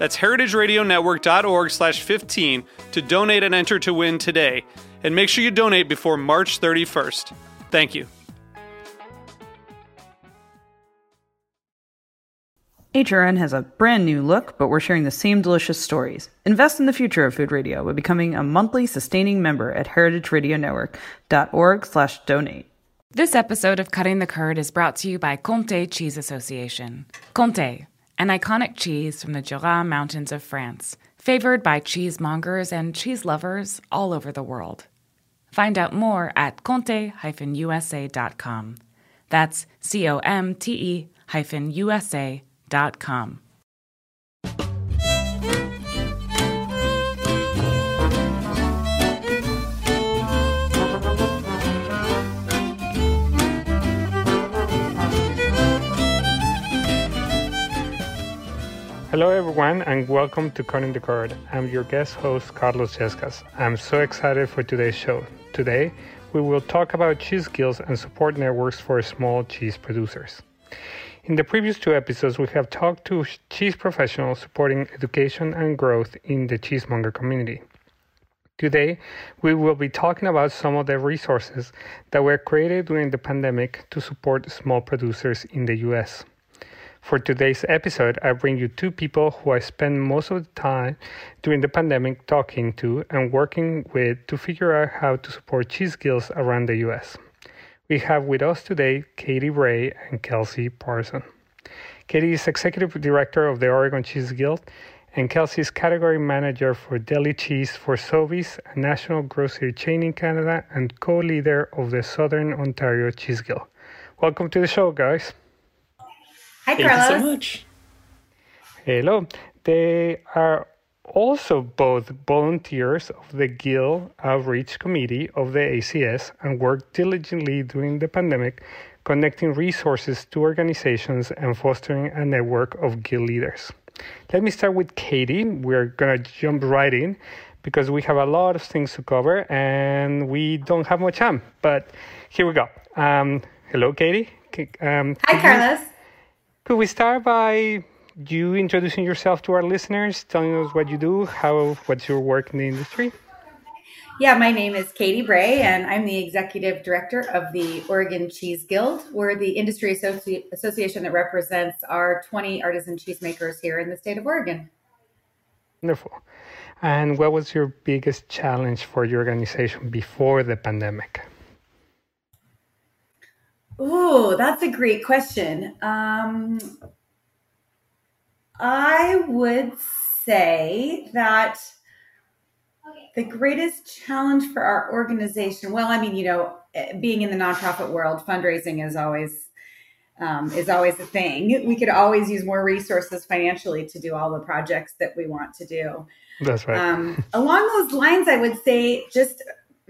That's heritageradionetwork.org slash 15 to donate and enter to win today. And make sure you donate before March 31st. Thank you. HRN has a brand new look, but we're sharing the same delicious stories. Invest in the future of food radio by becoming a monthly sustaining member at heritageradionetwork.org slash donate. This episode of Cutting the Curd is brought to you by Comté Cheese Association. Comté, an iconic cheese from the Jura Mountains of France, favored by cheesemongers and cheese lovers all over the world. Find out more at comte-usa.com. That's C-O-M-T-E-USA.com. Hello, everyone, and welcome to Cutting the Curd. I'm your guest host, Carlos Yescas. I'm so excited for today's show. Today, we will talk about cheese guilds and support networks for small cheese producers. In the previous two episodes, we have talked to cheese professionals supporting education and growth in the cheesemonger community. Today, we will be talking about some of the resources that were created during the pandemic to support small producers in the US. For today's episode, I bring you two people who I spend most of the time during the pandemic talking to and working with to figure out how to support cheese guilds around the US. We have with us today Katie Bray and Kelsey Parson. Katie is Executive Director of the Oregon Cheese Guild, and Kelsey is Category Manager for Deli Cheese for Sobeys, a national grocery chain in Canada, and co leader of the Southern Ontario Cheese Guild. Welcome to the show, guys. Hi, Thank Carlos. you so much. Hello. They are also both volunteers of the Guild Outreach Committee of the ACS and work diligently during the pandemic, connecting resources to organizations and fostering a network of Guild leaders. Let me start with Katie. We're going to jump right in because we have a lot of things to cover and we don't have much time. But here we go. Um, hello, Katie. Um, Hi, could you- Carlos. Could we start by you introducing yourself to our listeners, telling us what you do, how what's your work in the industry? Yeah, my name is Katie Bray, and I'm the executive director of the Oregon Cheese Guild. We're the industry associ- association that represents our 20 artisan cheesemakers here in the state of Oregon. Wonderful. And what was your biggest challenge for your organization before the pandemic? Oh, that's a great question. Um, I would say that the greatest challenge for our organization, well, I mean, you know, eh, being in the nonprofit world, fundraising is always um, is always a thing. We could always use more resources financially to do all the projects that we want to do. That's right. Um, along those lines, I would say just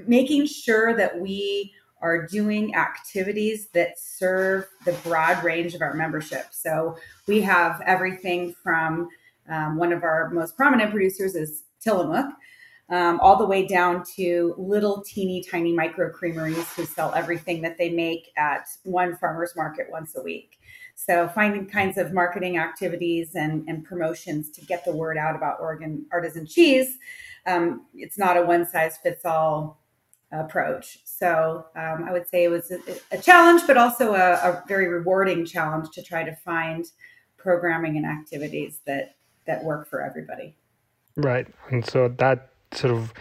making sure that we are doing activities that serve the broad range of our membership. So we have everything from um, one of our most prominent producers is Tillamook, um, all the way down to little teeny tiny micro creameries who sell everything that they make at one farmer's market once a week. So finding kinds of marketing activities and, and promotions to get the word out about Oregon artisan cheese. Um, it's not a one size fits all approach. So um, I would say it was a, a challenge, but also a, a, very rewarding challenge to try to find programming and activities that that work for everybody. Right, and so that sort of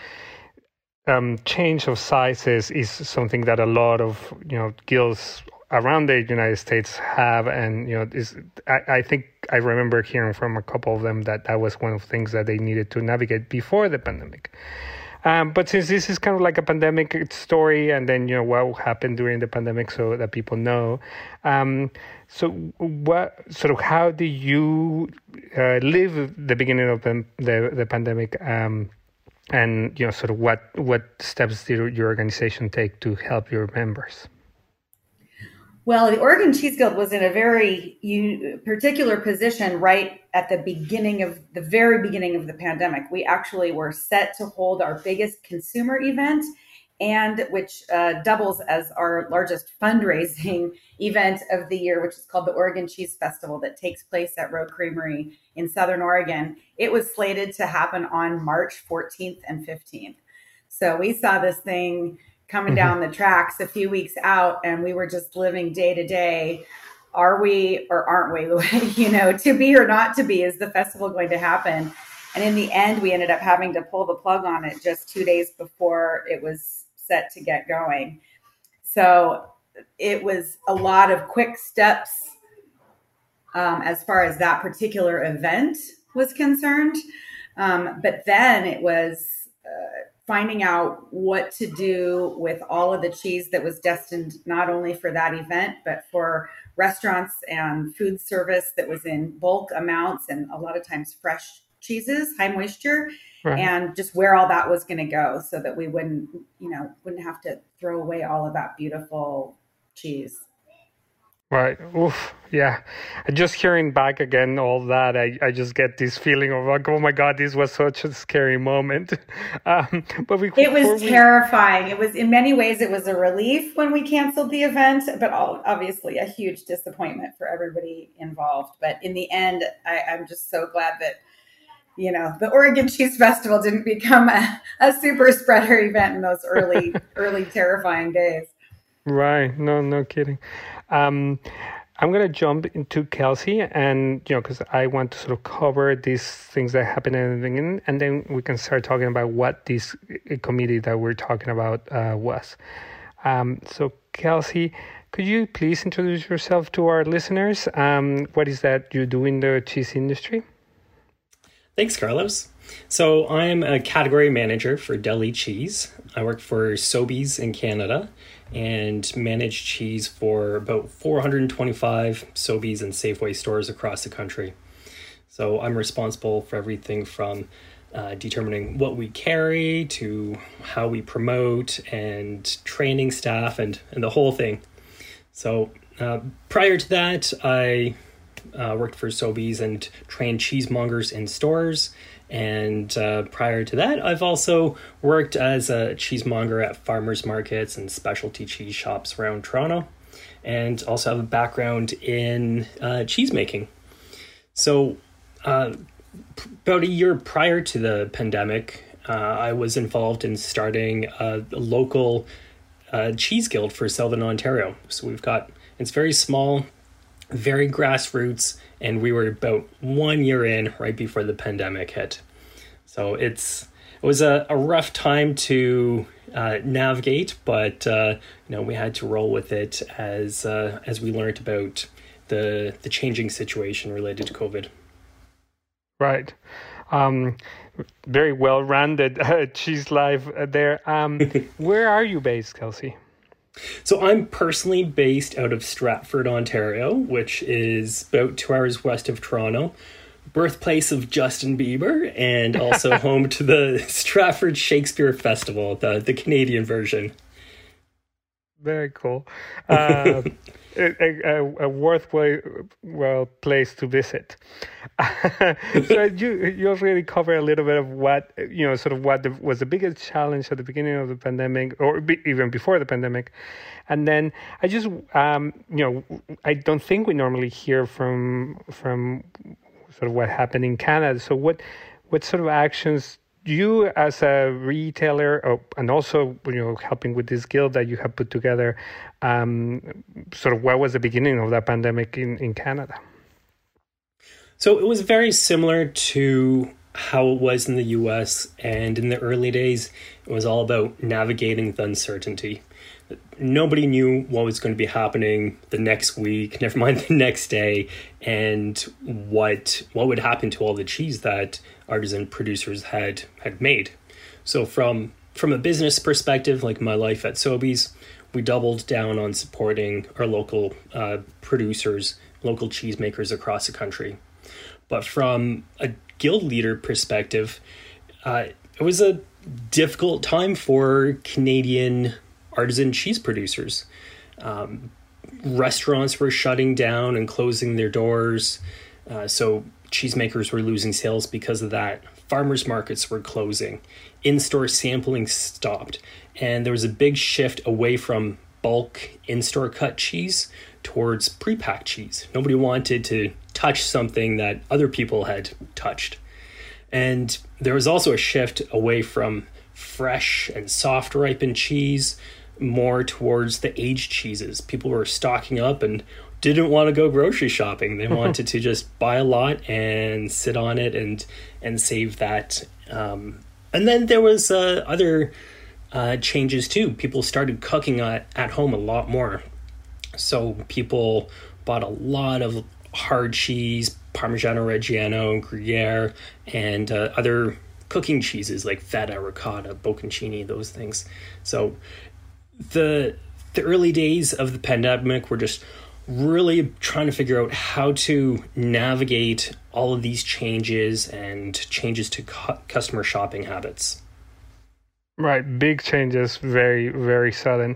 um, change of sizes is something that a lot of you know guilds around the United States have, and you know, is I, I think I remember hearing from a couple of them that that was one of the things that they needed to navigate before the pandemic. Um, but since this is kind of like a pandemic story, and then you know what happened during the pandemic, so that people know. Um, so, what sort of how do you uh, live the beginning of the the, the pandemic? Um, and you know, sort of what what steps did your organization take to help your members? Well, the Oregon Cheese Guild was in a very particular position right at the beginning of the very beginning of the pandemic. We actually were set to hold our biggest consumer event and which uh, doubles as our largest fundraising event of the year, which is called the Oregon Cheese Festival that takes place at Rogue Creamery in Southern Oregon. It was slated to happen on March 14th and 15th. So we saw this thing coming mm-hmm. down the tracks a few weeks out and we were just living day to day. Are we or aren't we? You know to be or not to be is the festival going to happen? And in the end we ended up having to pull the plug on it just two days before it was set to get going. So it was a lot of quick steps um, as far as that particular event was concerned. Um, but then it was uh, finding out what to do with all of the cheese that was destined not only for that event, but for restaurants and food service that was in bulk amounts and a lot of times fresh cheeses, high moisture, right. and just where all that was going to go so that we wouldn't, you know, wouldn't have to throw away all of that beautiful cheese. Right. Oof. Yeah. Just hearing back again all that, I, I just get this feeling of like, oh my God, this was such a scary moment. Um, but we, it was we... terrifying. It was in many ways, it was a relief when we canceled the event, but all, obviously a huge disappointment for everybody involved. But in the end, I, I'm just so glad that you know the Oregon Cheese Festival didn't become a, a super spreader event in those early, early terrifying days. Right. No, no kidding. Um, I'm to jump into Kelsey, and you know, because I want to sort of cover these things that happen in the beginning, and then we can start talking about what this uh, committee that we're talking about uh, was. Um, so, Kelsey, could you please introduce yourself to our listeners? Um, what is that you do in the cheese industry? Thanks, Carlos. So, I'm a category manager for deli cheese. I work for Sobeys in Canada and manage cheese for about 425 Sobeys and Safeway stores across the country. So I'm responsible for everything from uh, determining what we carry to how we promote and training staff and, and the whole thing. So uh, prior to that, I uh, worked for Sobeys and trained cheesemongers in stores and uh, prior to that, I've also worked as a cheesemonger at farmers markets and specialty cheese shops around Toronto, and also have a background in uh, cheese making. So, uh, about a year prior to the pandemic, uh, I was involved in starting a, a local uh, cheese guild for Southern Ontario. So, we've got it's very small, very grassroots and we were about one year in right before the pandemic hit. So it's it was a, a rough time to uh, navigate, but uh, you know we had to roll with it as uh, as we learned about the the changing situation related to COVID. Right. Um, very well rounded uh, cheese life there. Um, where are you based, Kelsey? So I'm personally based out of Stratford, Ontario, which is about two hours west of Toronto, birthplace of Justin Bieber, and also home to the Stratford Shakespeare Festival, the the Canadian version. Very cool. Uh, a, a, a, worthwhile well place to visit. so you you already covered a little bit of what you know, sort of what the, was the biggest challenge at the beginning of the pandemic, or be, even before the pandemic, and then I just um, you know I don't think we normally hear from from sort of what happened in Canada. So what what sort of actions you as a retailer oh, and also you know helping with this guild that you have put together um, sort of what was the beginning of that pandemic in, in canada so it was very similar to how it was in the US. And in the early days, it was all about navigating the uncertainty. Nobody knew what was going to be happening the next week, never mind the next day, and what what would happen to all the cheese that artisan producers had had made. So from from a business perspective, like my life at Sobeys, we doubled down on supporting our local uh, producers, local cheesemakers across the country. But from a guild leader perspective, uh, it was a difficult time for Canadian artisan cheese producers. Um, restaurants were shutting down and closing their doors, uh, so cheesemakers were losing sales because of that. Farmers markets were closing, in store sampling stopped, and there was a big shift away from bulk in store cut cheese towards pre-packed cheese. Nobody wanted to touch something that other people had touched. And there was also a shift away from fresh and soft ripened cheese more towards the aged cheeses. People were stocking up and didn't want to go grocery shopping. They wanted to just buy a lot and sit on it and and save that. Um, and then there was uh, other uh, changes too. People started cooking at, at home a lot more. So people bought a lot of hard cheese, Parmigiano Reggiano, Gruyere, and uh, other cooking cheeses like feta, ricotta, bocconcini, those things. So the the early days of the pandemic were just really trying to figure out how to navigate all of these changes and changes to cu- customer shopping habits. Right, big changes, very, very sudden.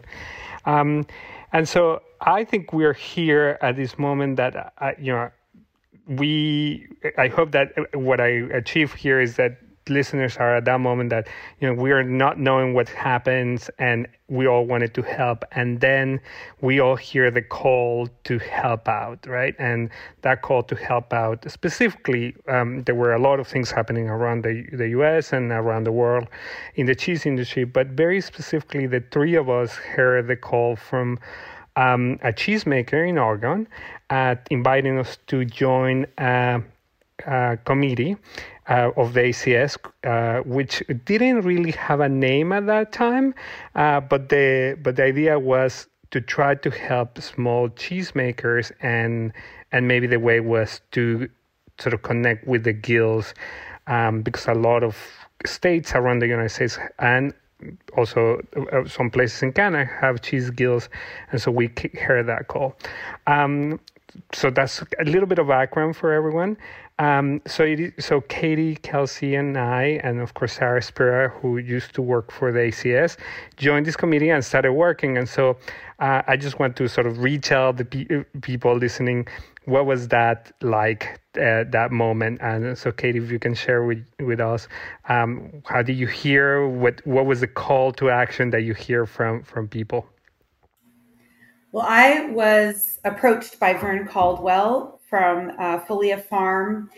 Um, and so I think we're here at this moment that, uh, you know, we, I hope that what I achieve here is that listeners are at that moment that you know we are not knowing what happens and we all wanted to help. And then we all hear the call to help out right? And that call to help out specifically um, there were a lot of things happening around the, the us and around the world in the cheese industry. But very specifically the three of us heard the call from um, a cheesemaker in oregon at inviting us to join a, a committee uh, of the ACS, uh, which didn't really have a name at that time, uh, but the but the idea was to try to help small cheesemakers, and and maybe the way was to sort of connect with the guilds, um, because a lot of states around the United States and also uh, some places in Canada have cheese guilds, and so we heard that call. Um, so that's a little bit of background for everyone. Um, so it, so Katie, Kelsey, and I, and of course Sarah Spira, who used to work for the ACS, joined this committee and started working. And so uh, I just want to sort of retell the pe- people listening what was that like uh, that moment. And so Katie, if you can share with with us, um, how did you hear? What what was the call to action that you hear from from people? Well, I was approached by Vern Caldwell from uh, Pholia Farm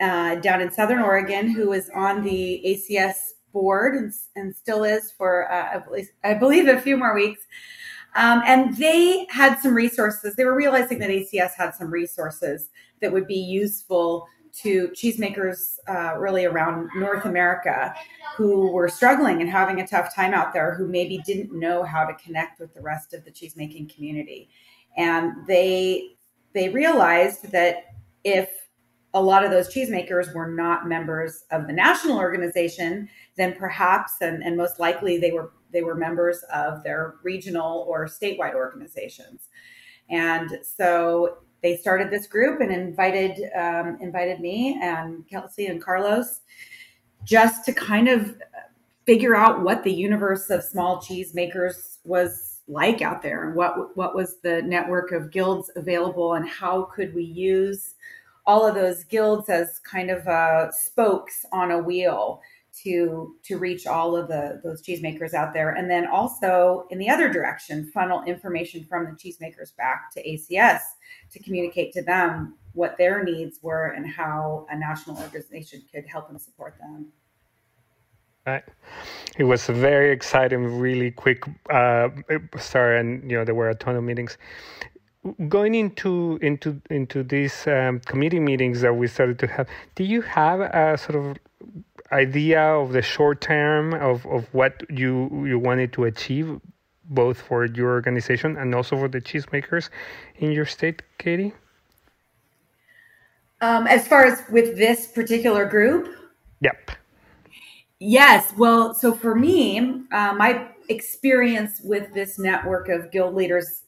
uh, down in Southern Oregon, who was on the ACS board and, and still is for, uh, I believe, a few more weeks. Um, and they had some resources. They were realizing that ACS had some resources that would be useful to cheesemakers uh, really around North America who were struggling and having a tough time out there, who maybe didn't know how to connect with the rest of the cheesemaking community. And they they realized that if a lot of those cheesemakers were not members of the national organization, then perhaps and, and most likely they were they were members of their regional or statewide organizations. And so they started this group and invited um, invited me and Kelsey and Carlos just to kind of figure out what the universe of small cheesemakers was like out there and what what was the network of guilds available and how could we use all of those guilds as kind of uh, spokes on a wheel to to reach all of the those cheesemakers out there. And then also in the other direction funnel information from the cheesemakers back to ACS to communicate to them what their needs were and how a national organization could help and support them Right. It was a very exciting, really quick uh, start, and you know there were a ton of meetings. Going into into into these um, committee meetings that we started to have, do you have a sort of idea of the short term of, of what you you wanted to achieve, both for your organization and also for the cheesemakers in your state, Katie? Um, as far as with this particular group? Yep. Yes. Well, so for me, uh, my experience with this network of guild leaders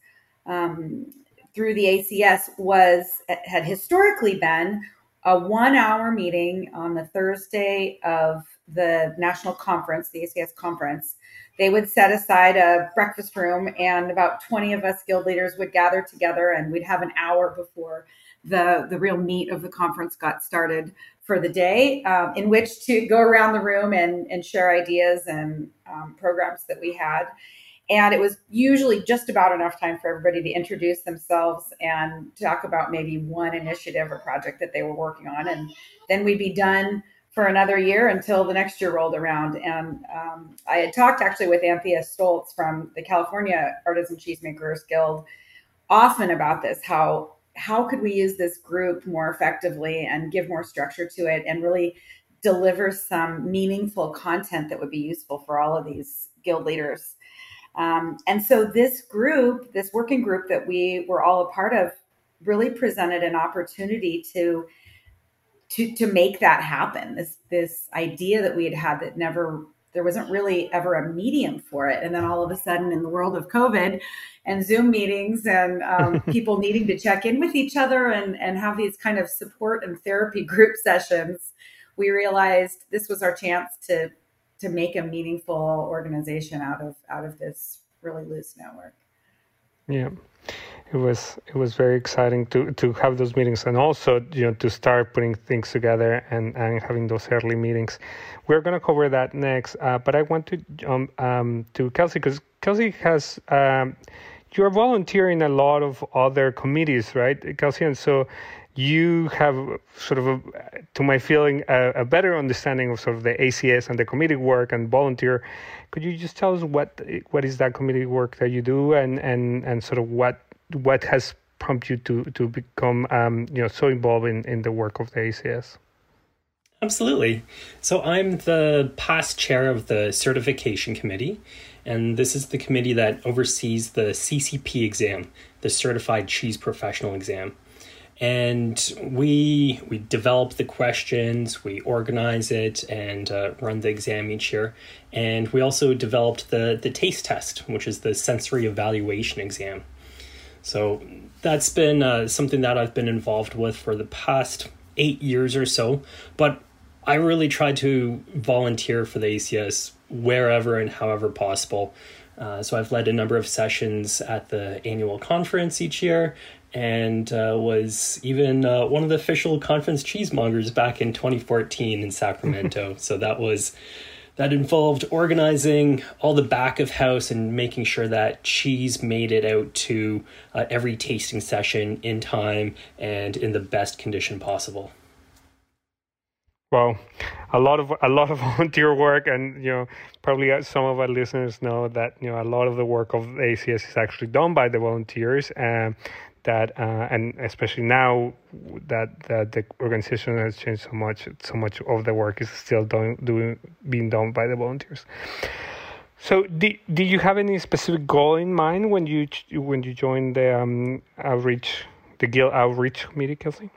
um, through the ACS was had historically been a one hour meeting on the Thursday of the national conference, the ACS conference. They would set aside a breakfast room, and about 20 of us guild leaders would gather together, and we'd have an hour before the, the real meat of the conference got started for the day, um, in which to go around the room and, and share ideas and um, programs that we had. And it was usually just about enough time for everybody to introduce themselves and talk about maybe one initiative or project that they were working on. And then we'd be done for another year until the next year rolled around. And um, I had talked actually with Anthea Stoltz from the California Artisan Cheesemakers Guild often about this how how could we use this group more effectively and give more structure to it and really deliver some meaningful content that would be useful for all of these guild leaders um, and so this group, this working group that we were all a part of, really presented an opportunity to to to make that happen. This this idea that we had had that never there wasn't really ever a medium for it, and then all of a sudden, in the world of COVID and Zoom meetings and um, people needing to check in with each other and and have these kind of support and therapy group sessions, we realized this was our chance to to make a meaningful organization out of out of this really loose network. Yeah. It was it was very exciting to, to have those meetings and also you know to start putting things together and, and having those early meetings. We're going to cover that next, uh, but I want to jump um, to Kelsey because Kelsey has um, you're volunteering a lot of other committees, right, Kelsey? And so you have sort of, a, to my feeling, a, a, better understanding of sort of the ACS and the committee work and volunteer. Could you just tell us what what is that committee work that you do and and and sort of what what has prompted you to to become um, you know so involved in in the work of the ACS? Absolutely. So I'm the past chair of the certification committee, and this is the committee that oversees the CCP exam, the Certified Cheese Professional exam and we we develop the questions we organize it and uh, run the exam each year. And we also developed the the taste test which is the sensory evaluation exam. So that's been uh, something that i've been involved with for the past eight years or so. But i really try to volunteer for the acs wherever and however possible. Uh, so I've led a number of sessions at the annual conference each year, and uh, was even uh, one of the official conference cheesemongers back in 2014 in Sacramento. so that was that involved organizing all the back of house and making sure that cheese made it out to uh, every tasting session in time and in the best condition possible. Well, a lot of a lot of volunteer work, and you know, probably some of our listeners know that you know a lot of the work of ACS is actually done by the volunteers. Um, that uh, and especially now that, that the organization has changed so much so much of the work is still doing, doing being done by the volunteers. So did, did you have any specific goal in mind when you when you joined the um, outreach the guild outreach committee kelsey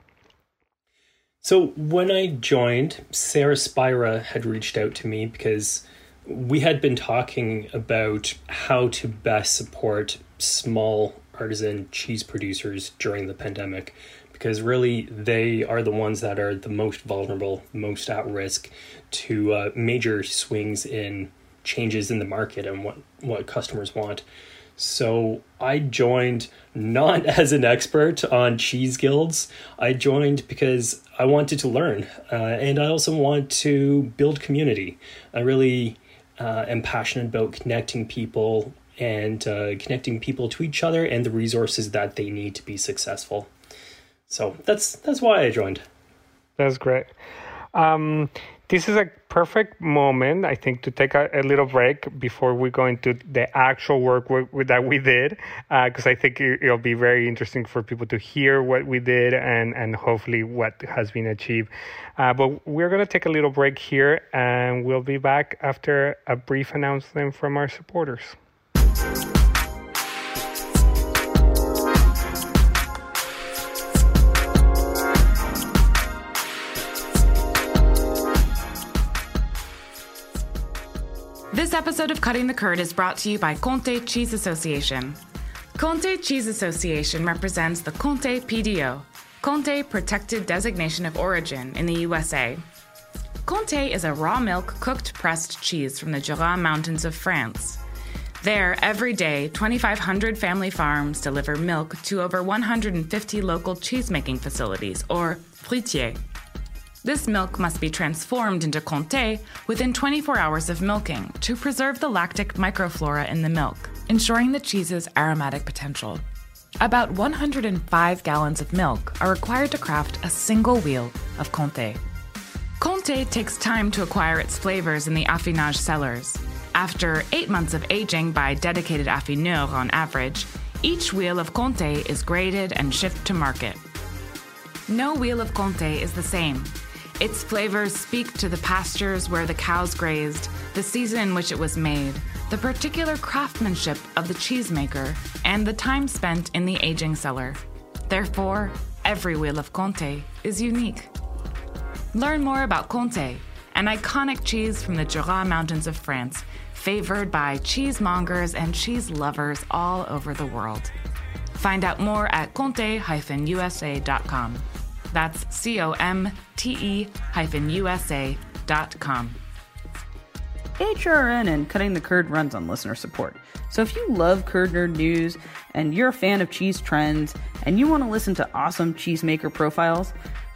so when i joined sarah spira had reached out to me because we had been talking about how to best support small artisan cheese producers during the pandemic because really they are the ones that are the most vulnerable, most at risk to uh, major swings in changes in the market and what, what customers want. So I joined not as an expert on cheese guilds. I joined because I wanted to learn uh, and I also want to build community. I really uh, am passionate about connecting people and uh, connecting people to each other and the resources that they need to be successful. So that's that's why I joined. That's great. Um, this is a perfect moment, I think, to take a, a little break before we go into the actual work that we did, because uh, I think it, will be very interesting for people to hear what we did and, and hopefully what has been achieved. Uh, but we're going to take a little break here, and we'll be back after a brief announcement from our supporters. This episode of Cutting the Curd is brought to you by Comté Cheese Association. Comté Cheese Association represents the Comté PDO, Comté Protected Designation of Origin in the USA. Comté is a raw milk cooked pressed cheese from the Jura Mountains of France. There, every day, 2,500 family farms deliver milk to over 150 local cheesemaking facilities, or fruitières. This milk must be transformed into Comté within 24 hours of milking to preserve the lactic microflora in the milk, ensuring the cheese's aromatic potential. About 105 gallons of milk are required to craft a single wheel of Comté. Comté takes time to acquire its flavors in the affinage cellars. After eight months of aging by dedicated affineurs on average, each wheel of Comté is graded and shipped to market. No wheel of Comté is the same, its flavors speak to the pastures where the cows grazed, the season in which it was made, the particular craftsmanship of the cheesemaker, and the time spent in the aging cellar. Therefore, every wheel of Comté is unique. Learn more about Comté, an iconic cheese from the Jura Mountains of France, favored by cheesemongers and cheese lovers all over the world. Find out more at comte-usa.com. That's C O M T hyphen USA. HRN and Cutting the Curd runs on listener support. So if you love Curd Nerd news and you're a fan of cheese trends and you want to listen to awesome cheesemaker profiles,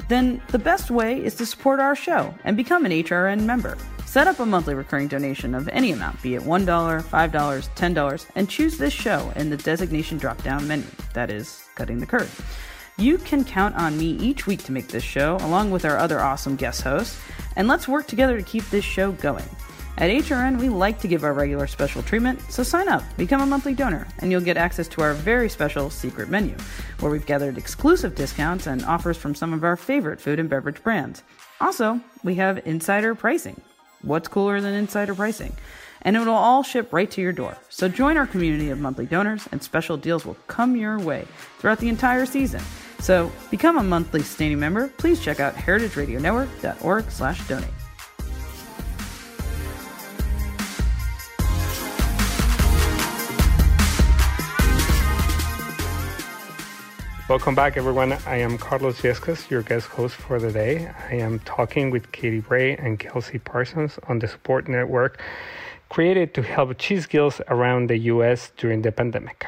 then the best way is to support our show and become an HRN member. Set up a monthly recurring donation of any amount, be it $1, $5, $10, and choose this show in the designation drop down menu. That is, Cutting the Curd. You can count on me each week to make this show, along with our other awesome guest hosts, and let's work together to keep this show going. At HRN, we like to give our regular special treatment, so sign up, become a monthly donor, and you'll get access to our very special secret menu, where we've gathered exclusive discounts and offers from some of our favorite food and beverage brands. Also, we have insider pricing. What's cooler than insider pricing? and it will all ship right to your door. So join our community of monthly donors, and special deals will come your way throughout the entire season. So become a monthly standing member. Please check out heritageradionetwork.org/donate. Welcome back, everyone. I am Carlos Yescas, your guest host for the day. I am talking with Katie Bray and Kelsey Parsons on the Support Network created to help cheese guilds around the US during the pandemic.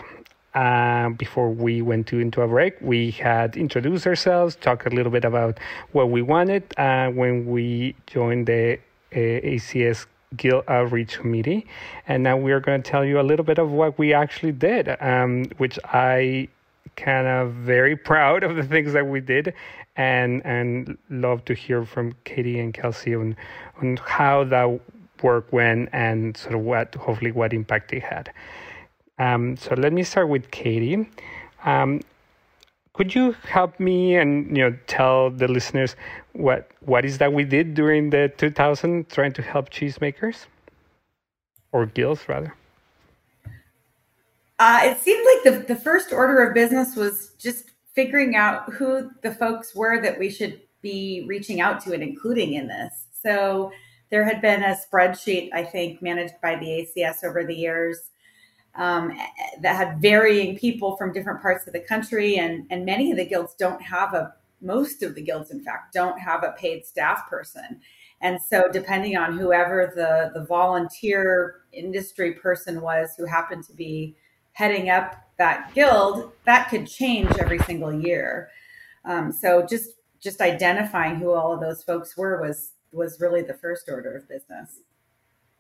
Uh, before we went to, into a break, we had introduced ourselves, talked a little bit about what we wanted uh, when we joined the uh, ACS Guild Outreach Committee. And now we are going to tell you a little bit of what we actually did, um, which I kind of very proud of the things that we did and and love to hear from Katie and Kelsey on on how that work went and sort of what hopefully what impact it had. Um, so let me start with Katie. Um, could you help me and you know tell the listeners what what is that we did during the 2000 trying to help cheesemakers or guilds rather? Uh, it seemed like the, the first order of business was just figuring out who the folks were that we should be reaching out to and including in this. So there had been a spreadsheet, I think, managed by the ACS over the years um, that had varying people from different parts of the country, and and many of the guilds don't have a most of the guilds, in fact, don't have a paid staff person. And so, depending on whoever the, the volunteer industry person was who happened to be heading up that guild, that could change every single year. Um, so, just just identifying who all of those folks were was was really the first order of business.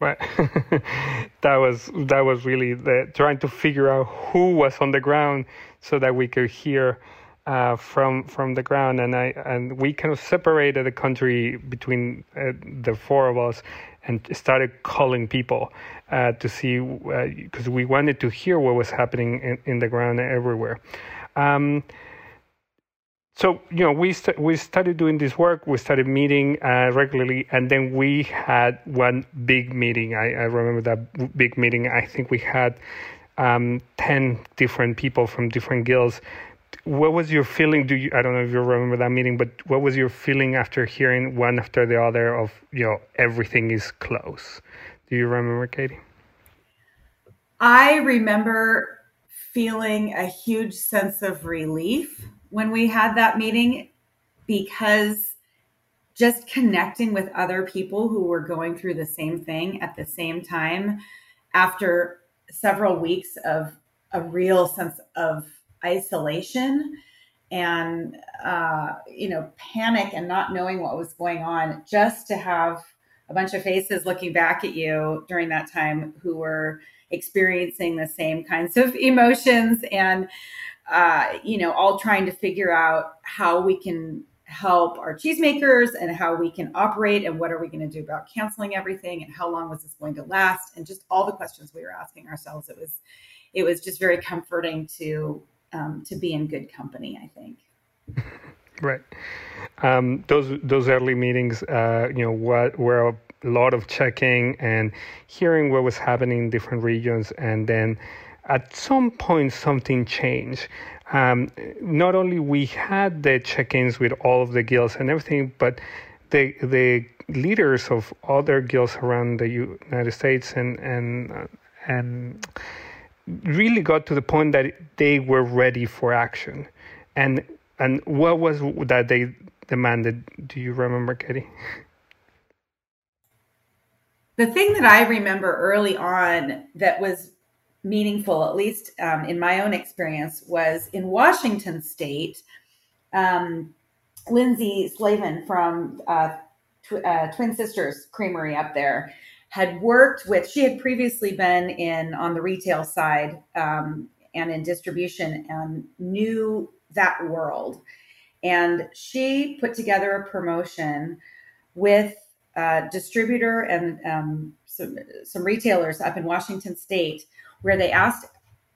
Right. that was that was really the trying to figure out who was on the ground so that we could hear uh, from from the ground, and I and we kind of separated the country between uh, the four of us, and started calling people uh, to see because uh, we wanted to hear what was happening in, in the ground everywhere. Um, so you know we st- we started doing this work we started meeting uh, regularly and then we had one big meeting I, I remember that big meeting i think we had um, 10 different people from different guilds what was your feeling? Do you i don't know if you remember that meeting but what was your feeling after hearing one after the other of you know everything is close? Do you remember katie? I remember feeling a huge sense of relief when we had that meeting because just connecting with other people who were going through the same thing at the same time after several weeks of a real sense of isolation and uh, you know panic and not knowing what was going on just to have a bunch of faces looking back at you during that time who were experiencing the same kinds of emotions and uh, you know all trying to figure out how we can help our cheesemakers and how we can operate and what are we going to do about canceling everything and how long was this going to last and just all the questions we were asking ourselves. It was it was just very comforting to um, to be in good company i think. Right. Um, those those early meetings uh, you know what were a lot of checking and hearing what was happening in different regions and then at some point something changed. Um, not only we had the check-ins with all of the guilds and everything, but the the leaders of other guilds around the United States and and uh, and really got to the point that they were ready for action. And and what was that they demanded? Do you remember, Katie? The thing that I remember early on that was meaningful, at least um, in my own experience, was in Washington State. Um, Lindsay Slavin from uh, tw- uh, Twin Sisters Creamery up there had worked with. She had previously been in on the retail side um, and in distribution and knew that world. And she put together a promotion with a distributor and um, some, some retailers up in Washington State where they asked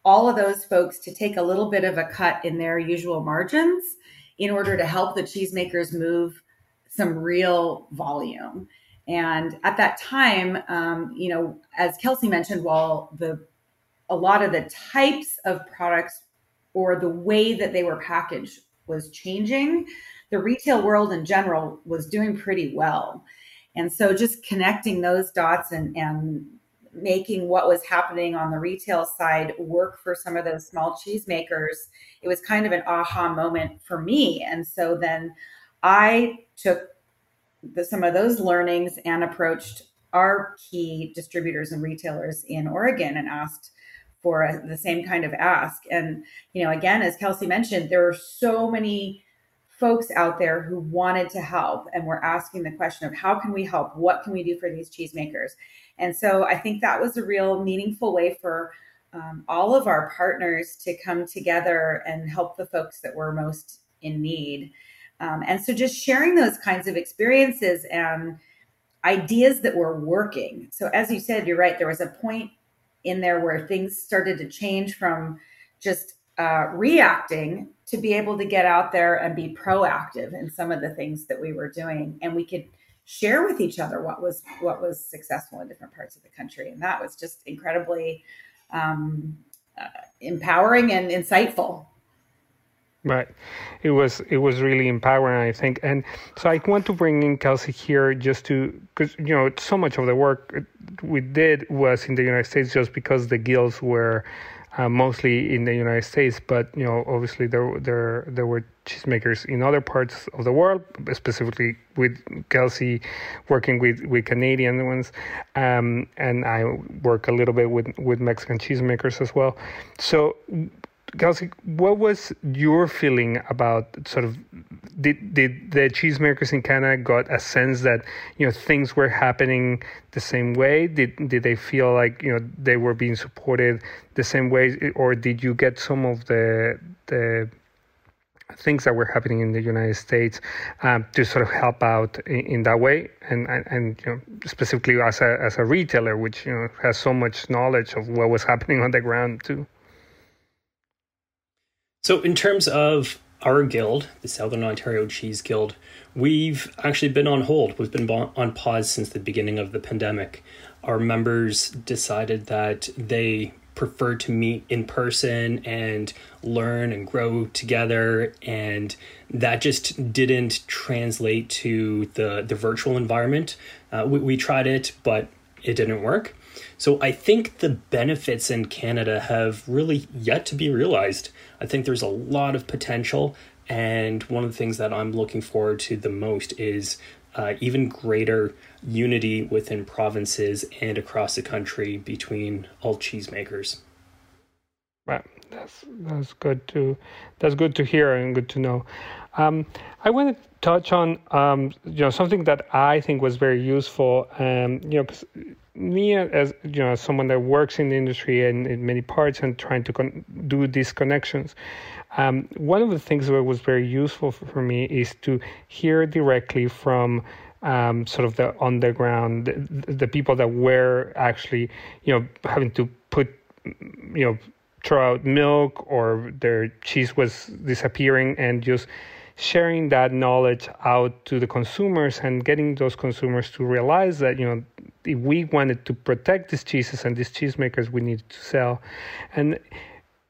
all of those folks to take a little bit of a cut in their usual margins in order to help the cheesemakers move some real volume. And at that time, um, you know, as Kelsey mentioned, while the a lot of the types of products or the way that they were packaged was changing, the retail world in general was doing pretty well. And so just connecting those dots and, and making what was happening on the retail side work for some of those small cheesemakers, it was kind of an aha moment for me. And so then I took the, some of those learnings and approached our key distributors and retailers in Oregon and asked for a, the same kind of ask. And, you know, again, as Kelsey mentioned, there are so many folks out there who wanted to help and were asking the question of how can we help? What can we do for these cheesemakers? And so I think that was a real meaningful way for um, all of our partners to come together and help the folks that were most in need. Um, and so just sharing those kinds of experiences and ideas that were working. So, as you said, you're right, there was a point in there where things started to change from just uh, reacting to be able to get out there and be proactive in some of the things that we were doing. And we could share with each other what was what was successful in different parts of the country and that was just incredibly um, uh, empowering and insightful right. It was it was really empowering i think. And so i want to bring in kelsey here just to because you know so much of the work we did was in the united states just because the guilds were uh, mostly in the United States, but you know, obviously there there there were cheesemakers in other parts of the world, specifically with Kelsey working with with Canadian ones, um, and I work a little bit with with Mexican cheesemakers as well. So Kelsey, what was your feeling about sort of did did the cheesemakers in Canada got a sense that you know things were happening the same way? Did did they feel like you know they were being supported the same way, or did you get some of the the things that were happening in the United States um, to sort of help out in, in, that way, and and, and you know, specifically as a as a retailer, which you know has so much knowledge of what was happening on the ground too. So, in terms of our guild, the Southern Ontario Cheese Guild, we've actually been on hold. We've been on pause since the beginning of the pandemic. Our members decided that they prefer to meet in person and learn and grow together and that just didn't translate to the the virtual environment uh, we, we tried it but it didn't work so i think the benefits in canada have really yet to be realized i think there's a lot of potential and one of the things that i'm looking forward to the most is uh, even greater unity within provinces and across the country between all cheesemakers. Right, that's that's good to that's good to hear and good to know. Um, I want to touch on um, you know something that I think was very useful. Um, you know, me as you know, someone that works in the industry and in many parts and trying to con- do these connections. Um, one of the things that was very useful for, for me is to hear directly from um, sort of the underground, the, the, people that were actually, you know, having to put, you know, throw out milk or their cheese was disappearing and just sharing that knowledge out to the consumers and getting those consumers to realize that, you know, if we wanted to protect these cheeses and these cheesemakers, we needed to sell. And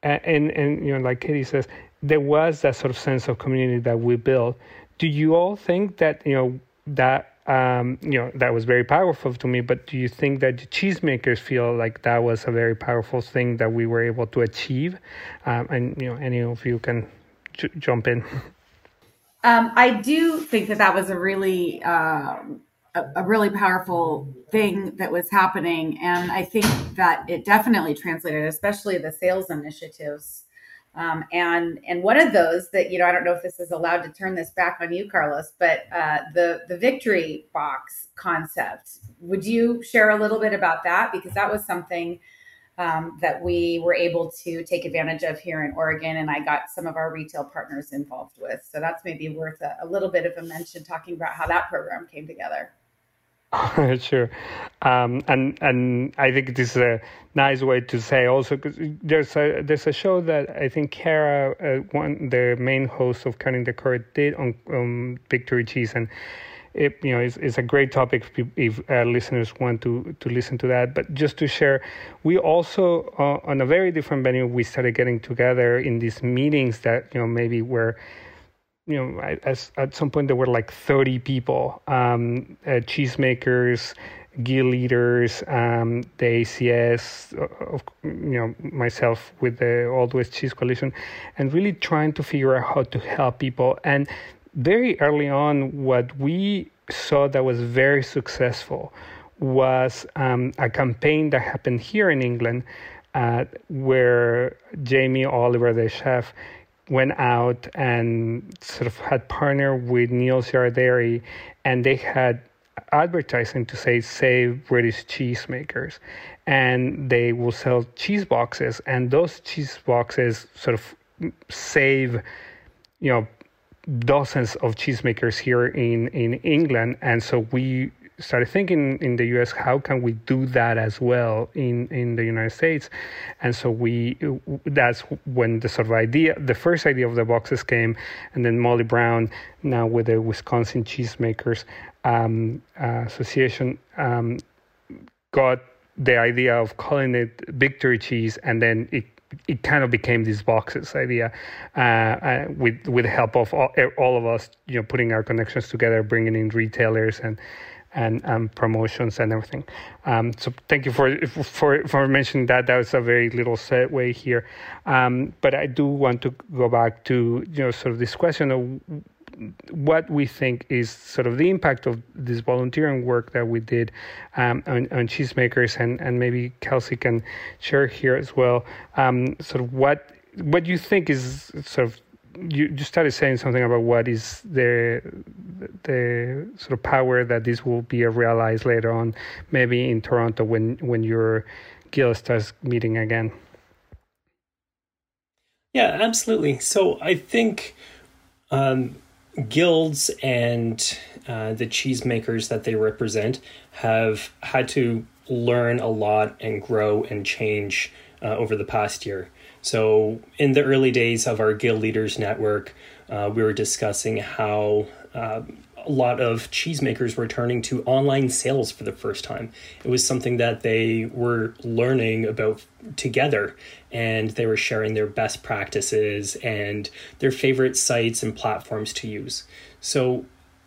and and you know like katie says there was that sort of sense of community that we built. Do you all think that you know that um, you know that was very powerful to me but do you think that the cheesemakers feel like that was a very powerful thing that we were able to achieve? Um, and you know any of you can j- jump in um, i do think that that was a really uh, a, a really powerful thing that was happening. And I think that it definitely translated, especially the sales initiatives. Um, and and one of those that you know I don't know if this is allowed to turn this back on you, Carlos, but uh, the the victory box concept. Would you share a little bit about that because that was something um, that we were able to take advantage of here in Oregon, and I got some of our retail partners involved with. So that's maybe worth a, a little bit of a mention talking about how that program came together. sure, um, and and I think this is a nice way to say also because there's a there's a show that I think Kara, uh, one the main host of Cutting the Curd, did on um, Victory Cheese, and it you know is is a great topic if, if uh, listeners want to to listen to that. But just to share, we also uh, on a very different venue we started getting together in these meetings that you know maybe were you know, as, at some point there were like 30 people, um, uh, cheesemakers, guild leaders, um, the ACS, uh, you know, myself with the Oldways Cheese Coalition, and really trying to figure out how to help people. And very early on, what we saw that was very successful was um, a campaign that happened here in England, uh, where Jamie Oliver, the chef, went out and sort of had partnered with Neal's Yard Dairy, and they had advertising to say save British cheesemakers, and they will sell cheese boxes, and those cheese boxes sort of save, you know, dozens of cheesemakers here in in England, and so we started thinking in the US, how can we do that as well in, in the United States? And so we, that's when the sort of idea, the first idea of the boxes came, and then Molly Brown, now with the Wisconsin Cheesemakers um, uh, Association, um, got the idea of calling it Victory Cheese, and then it it kind of became this boxes idea uh, uh, with with the help of all, all, of us you know putting our connections together bringing in retailers and and um, promotions and everything. Um, so thank you for for for mentioning that. That was a very little segue here, um, but I do want to go back to you know sort of this question of what we think is sort of the impact of this volunteering work that we did um, on, on cheesemakers, and and maybe Kelsey can share here as well. Um, sort of what what you think is sort of you, you started saying something about what is the the sort of power that this will be realized later on, maybe in Toronto when when your guild starts meeting again. Yeah, absolutely. So I think Um, guilds and uh, the cheesemakers that they represent have had to learn a lot and grow and change uh, over the past year. So, in the early days of our Guild Leaders Network, uh, we were discussing how uh, a lot of cheesemakers were turning to online sales for the first time. It was something that they were learning about together, and they were sharing their best practices and their favorite sites and platforms to use. So,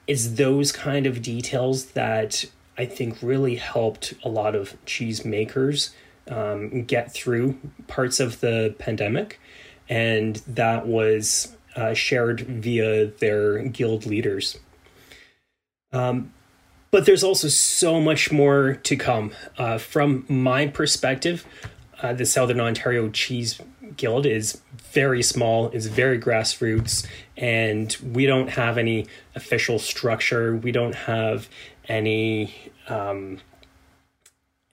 it's those kind of details that I think really helped a lot of cheesemakers um, get through parts of the pandemic, and that was uh, shared via their guild leaders. Um, but there's also so much more to come. Uh, from my perspective, uh, the Southern Ontario Cheese Guild is very small, is very grassroots, and we don't have any official structure. We don't have any um,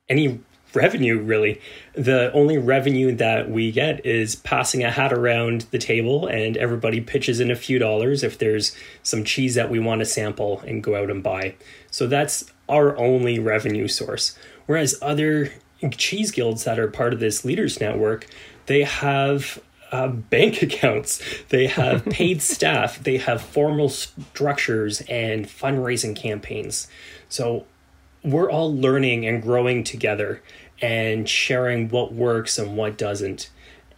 any revenue really. The only revenue that we get is passing a hat around the table and everybody pitches in a few dollars if there's some cheese that we want to sample and go out and buy. So that's our only revenue source. Whereas other cheese guilds that are part of this leaders network, they have uh, bank accounts, they have paid staff, they have formal structures and fundraising campaigns. So we're all learning and growing together and sharing what works and what doesn't.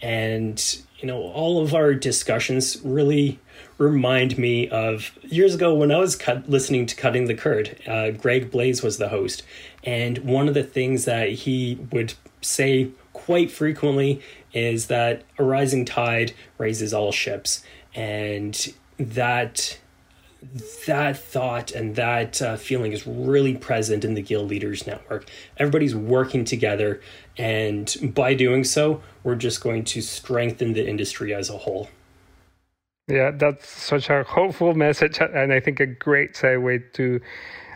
And, you know, all of our discussions really remind me of years ago when I was cut, listening to Cutting the Curd. Uh, Greg Blaze was the host. And one of the things that he would say quite frequently is that a rising tide raises all ships. And that that thought and that uh, feeling is really present in the Guild Leaders Network. Everybody's working together, and by doing so, we're just going to strengthen the industry as a whole. Yeah, that's such a hopeful message, and I think a great segue to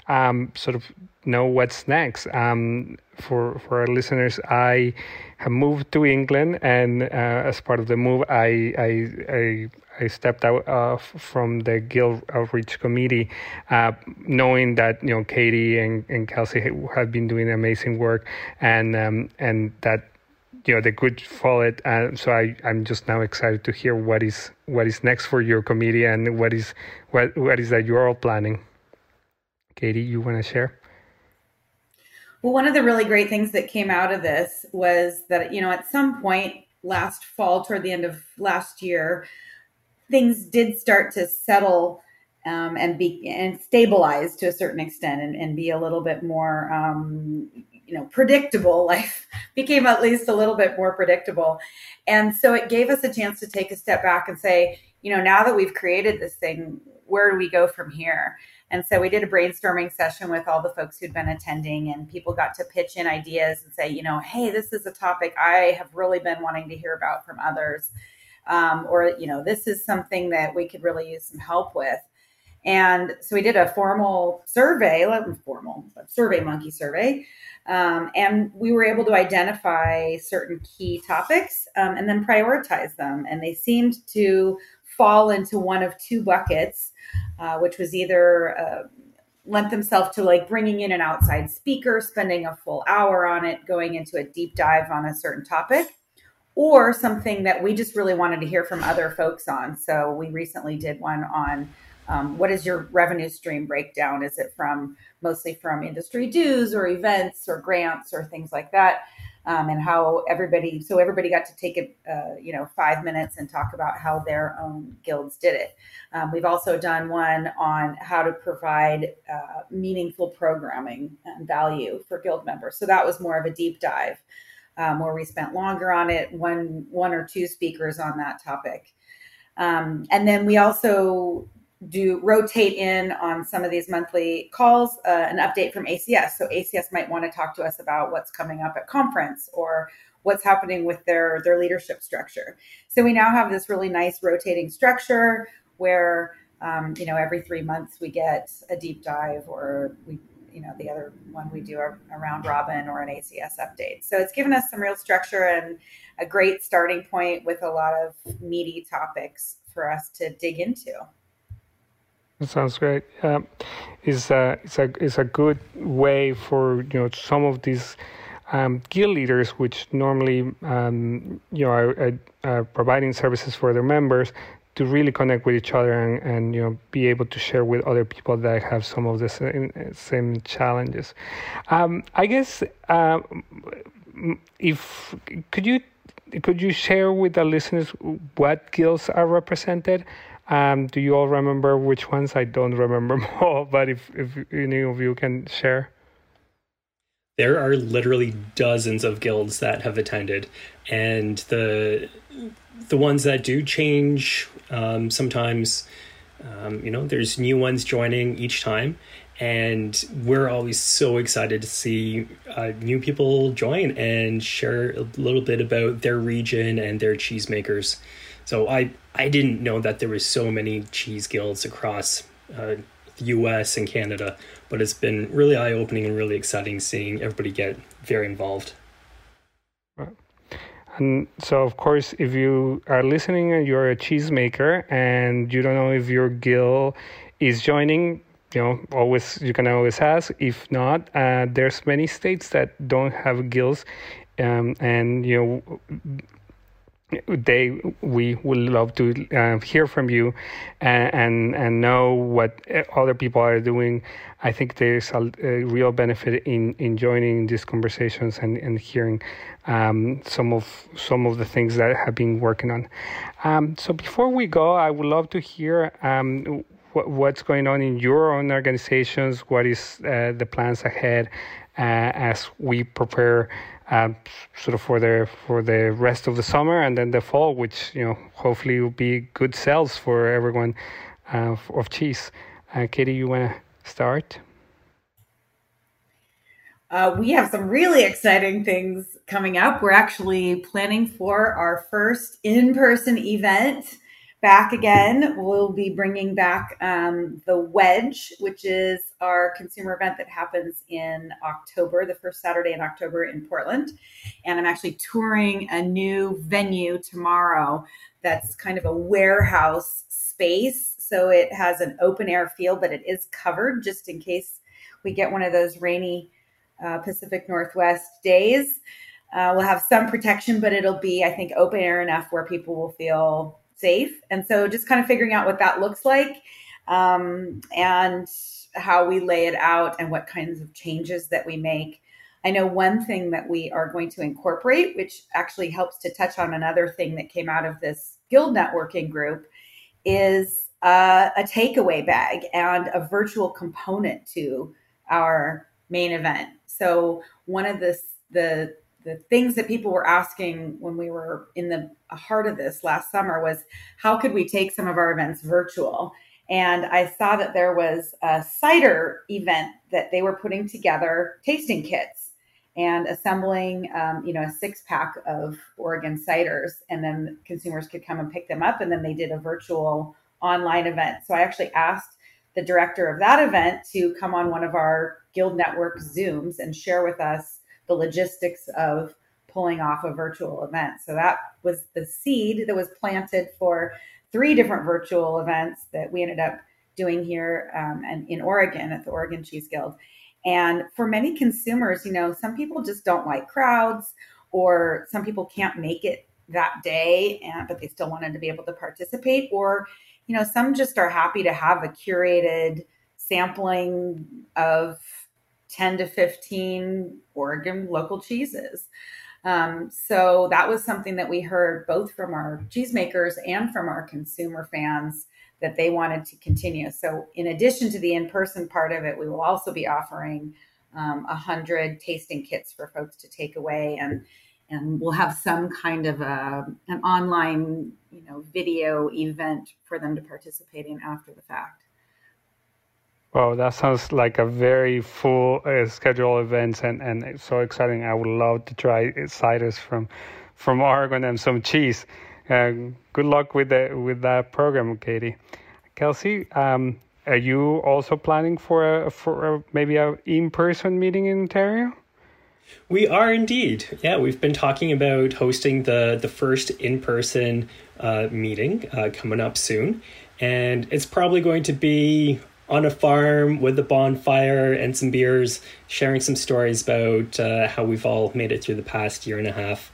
um, sort of know what's next. Um, for for our listeners, I have moved to England, and uh, as part of the move, I I, I I stepped out uh, from the Guild Outreach Committee, uh, knowing that you know Katie and, and Kelsey have been doing amazing work, and um, and that you know they could follow it. Uh, so I I'm just now excited to hear what is what is next for your committee and what is what what is that you're all planning. Katie, you want to share? Well, one of the really great things that came out of this was that you know at some point last fall, toward the end of last year things did start to settle um, and be and stabilize to a certain extent and, and be a little bit more um, you know predictable. Life became at least a little bit more predictable. And so it gave us a chance to take a step back and say you know now that we've created this thing where do we go from here? And so we did a brainstorming session with all the folks who'd been attending and people got to pitch in ideas and say you know hey this is a topic i have really been wanting to hear about from others um, or you know this is something that we could really use some help with. And so we did a formal survey formal survey monkey survey. Um, and we were able to identify certain key topics um, and then prioritize them. And they seemed to fall into one of two buckets uh, which was either uh, lent themselves to like bringing in an outside speaker spending a full hour on it going into a deep dive on a certain topic or something that we just really wanted to hear from other folks on. So we recently did one on um, what is your revenue stream breakdown? Is it from mostly from industry dues or events or grants or things like that? Um, and how everybody, so everybody got to take it, uh, you know, five minutes and talk about how their own guilds did it. Um, we've also done one on how to provide uh, meaningful programming and value for guild members. So that was more of a deep dive um, where we spent longer on it, one one or two speakers on that topic. Um, and then we also do rotate in on some of these monthly calls uh, an update from ACS. So ACS might want to talk to us about what's coming up at conference or what's happening with their their leadership structure. So we now have this really nice rotating structure where um, you know every three months we get a deep dive or we you know the other one we do a, a round robin or an ACS update. So it's given us some real structure and a great starting point with a lot of meaty topics for us to dig into. That sounds great. Um, it's a it's a it's a good way for you know some of these um, guild leaders, which normally um, you know are, are, are, providing services for their members, to really connect with each other and, and you know be able to share with other people that have some of the same, same challenges. Um, I guess uh, if could you could you share with the listeners what guilds are represented? Um, do you all remember which ones? I don't remember more, but if, if any of you can share. There are literally dozens of guilds that have attended, and the the ones that do change um, sometimes. Um, you know, there's new ones joining each time, and we're always so excited to see uh, new people join and share a little bit about their region and their cheesemakers. So I I didn't know that there were so many cheese guilds across uh, the U.S. and Canada, but it's been really eye opening and really exciting seeing everybody get very involved. And so, of course, if you are listening and you're a cheesemaker and you don't know if your guild is joining, you know, always you can always ask. If not, uh, there's many states that don't have guilds, um, and you know they we would love to uh, hear from you and, and, and know what other people are doing. I think there's a, a real benefit in in joining these conversations and and hearing um, some of some of the things that have been working on. Um, so before we go i would love to hear um, what, what's going on in your own organizations. What is uh, the plans ahead uh, as we prepare uh, sort of for the for the rest of the summer and then the fall, which you know hopefully will be good sales for everyone uh, of cheese. Uh, Katie, you want to start? Uh, we have some really exciting things coming up. We're actually planning for our first in-person event back again. We'll be bringing back um, the Wedge, which is our consumer event that happens in October, the first Saturday in October in Portland. And I'm actually touring a new venue tomorrow that's kind of a warehouse space. So it has an open air feel, but it is covered just in case we get one of those rainy uh, Pacific Northwest days. Uh, we'll have some protection, but it'll be, I think, open air enough where people will feel safe. And so just kind of figuring out what that looks like um, and how we lay it out and what kinds of changes that we make. I know one thing that we are going to incorporate, which actually helps to touch on another thing that came out of this guild networking group, is uh, a takeaway bag and a virtual component to our main event. So one of the the the things that people were asking when we were in the heart of this last summer was how could we take some of our events virtual? And i saw that there was a cider event that they were putting together tasting kits and assembling um, you know a six pack of oregon ciders. And then consumers could come and pick them up. And then they did a virtual online event. So i actually asked the director of that event to come on one of our guild network zooms and share with us the logistics of pulling off a virtual event. So that was the seed that was planted for three different virtual events that we ended up doing here um, and in Oregon at the Oregon Cheese Guild. And for many consumers, you know, some people just don't like crowds, or some people can't make it that day, and but they still wanted to be able to participate, or you know, some just are happy to have a curated sampling of 10 to 15 Oregon local cheeses. Um, so that was something that we heard both from our cheesemakers and from our consumer fans that they wanted to continue. So in addition to the in-person part of it, we will also be offering um, a um, hundred tasting kits for folks to take away and and we'll have some kind of a, an online you know video event for them to participate in after the fact Wow, that sounds like a very full uh, schedule of events and, and it's so exciting. I would love to try ciders from from Oregon and some cheese. Uh, good luck with the with that program, Katie. Kelsey, um, are you also planning for a for a, maybe a in person meeting in Ontario? We are indeed. Yeah, we've been talking about hosting the the first in person uh, meeting uh, coming up soon, and it's probably going to be on a farm with a bonfire and some beers, sharing some stories about uh, how we've all made it through the past year and a half.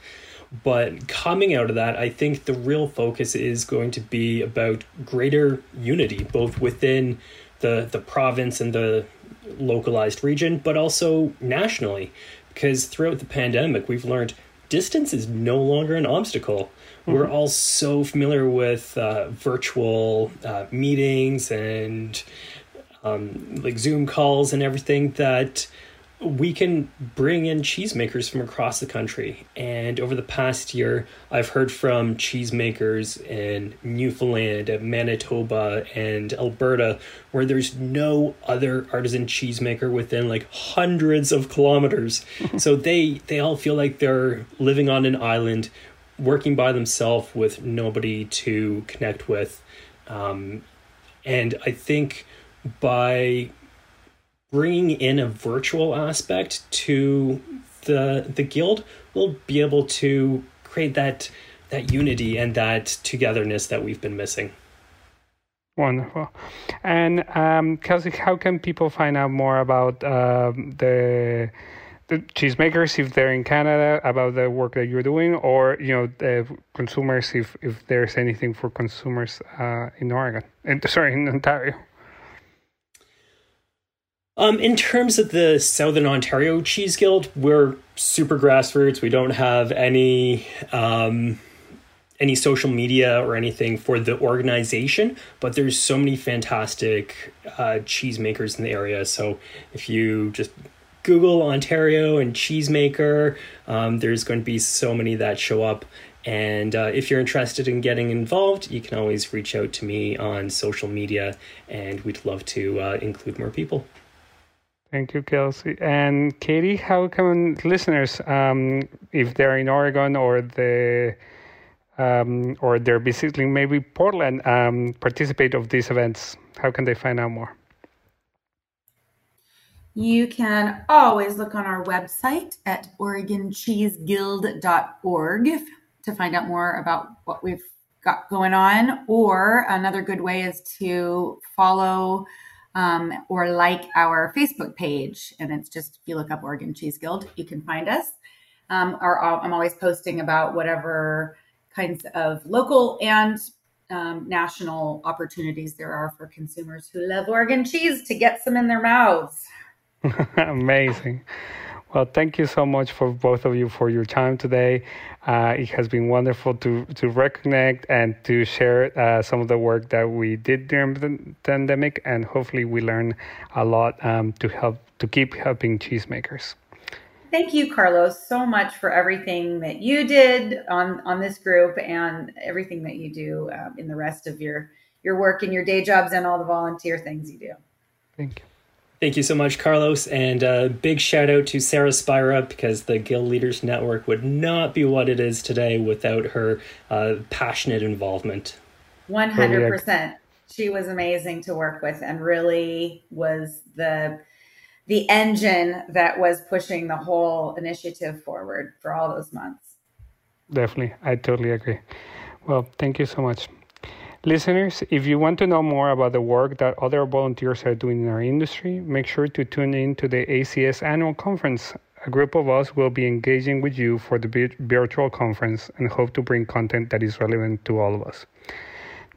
But coming out of that, I think the real focus is going to be about greater unity, both within the the province and the localized region, but also nationally. Because throughout the pandemic, we've learned distance is no longer an obstacle. Mm-hmm. We're all so familiar with uh, virtual uh, meetings and um, like Zoom calls and everything that we can bring in cheesemakers from across the country. And over the past year, I've heard from cheesemakers in Newfoundland, Manitoba, and Alberta, where there's no other artisan cheesemaker within like hundreds of kilometers. so they they all feel like they're living on an island, working by themselves with nobody to connect with. Um, and I think by bringing in a virtual aspect to the the guild, we'll be able to create that that unity and that togetherness that we've been missing. Wonderful. And um, Kelsey, how can people find out more about um, the the cheesemakers if they're in Canada about the work that you're doing, or you know the consumers if if there's anything for consumers uh, in Oregon, and sorry in Ontario. Um, in terms of the Southern Ontario Cheese Guild, we're super grassroots. We don't have any um, any social media or anything for the organization, but there's so many fantastic uh, cheesemakers in the area. So if you just Google Ontario and cheesemaker, um, there's going to be so many that show up. And uh, if you're interested in getting involved, you can always reach out to me on social media, and we'd love to uh, include more people. Thank you, Kelsey. And Katie, how can listeners, um, if they're in Oregon or the um, or they're visiting maybe Portland, um, participate of these events? How can they find out more? You can always look on our website at OregonCheeseGuild.org to find out more about what we've got going on. Or another good way is to follow um, or like our Facebook page. And it's just, if you look up Oregon Cheese Guild, you can find us. Um, or I'm always posting about whatever kinds of local and um, national opportunities there are for consumers who love Oregon cheese to get some in their mouths. Amazing. Well, thank you so much for both of you for your time today. Uh, it has been wonderful to to reconnect and to share uh, some of the work that we did during the pandemic, and hopefully we learn a lot um, to help to keep helping cheesemakers. Thank you, Carlos, so much for everything that you did on on this group and everything that you do um, in the rest of your your work and your day jobs and all the volunteer things you do. Thank you. Thank you so much, Carlos. And a uh, big shout out to Sarah Spira because the Guild Leaders Network would not be what it is today without her uh, passionate involvement. 100%. She was amazing to work with and really was the the engine that was pushing the whole initiative forward for all those months. Definitely. I totally agree. Well, thank you so much. Listeners, if you want to know more about the work that other volunteers are doing in our industry, make sure to tune in to the ACS annual conference. A group of us will be engaging with you for the virtual conference and hope to bring content that is relevant to all of us.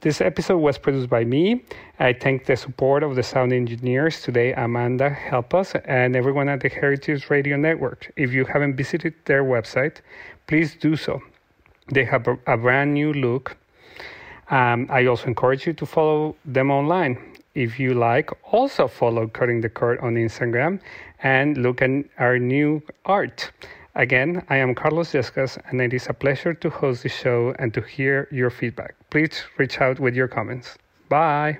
This episode was produced by me. I thank the support of the sound engineers today, Amanda, help us, and everyone at the Heritage Radio Network. If you haven't visited their website, please do so. They have a, brand new look um, I also encourage you to follow them online. If you like, also follow Cutting the Curd on Instagram and look at our new art. Again, I am Carlos Yescas, and it is a pleasure to host the show and to hear your feedback. Please reach out with your comments. Bye.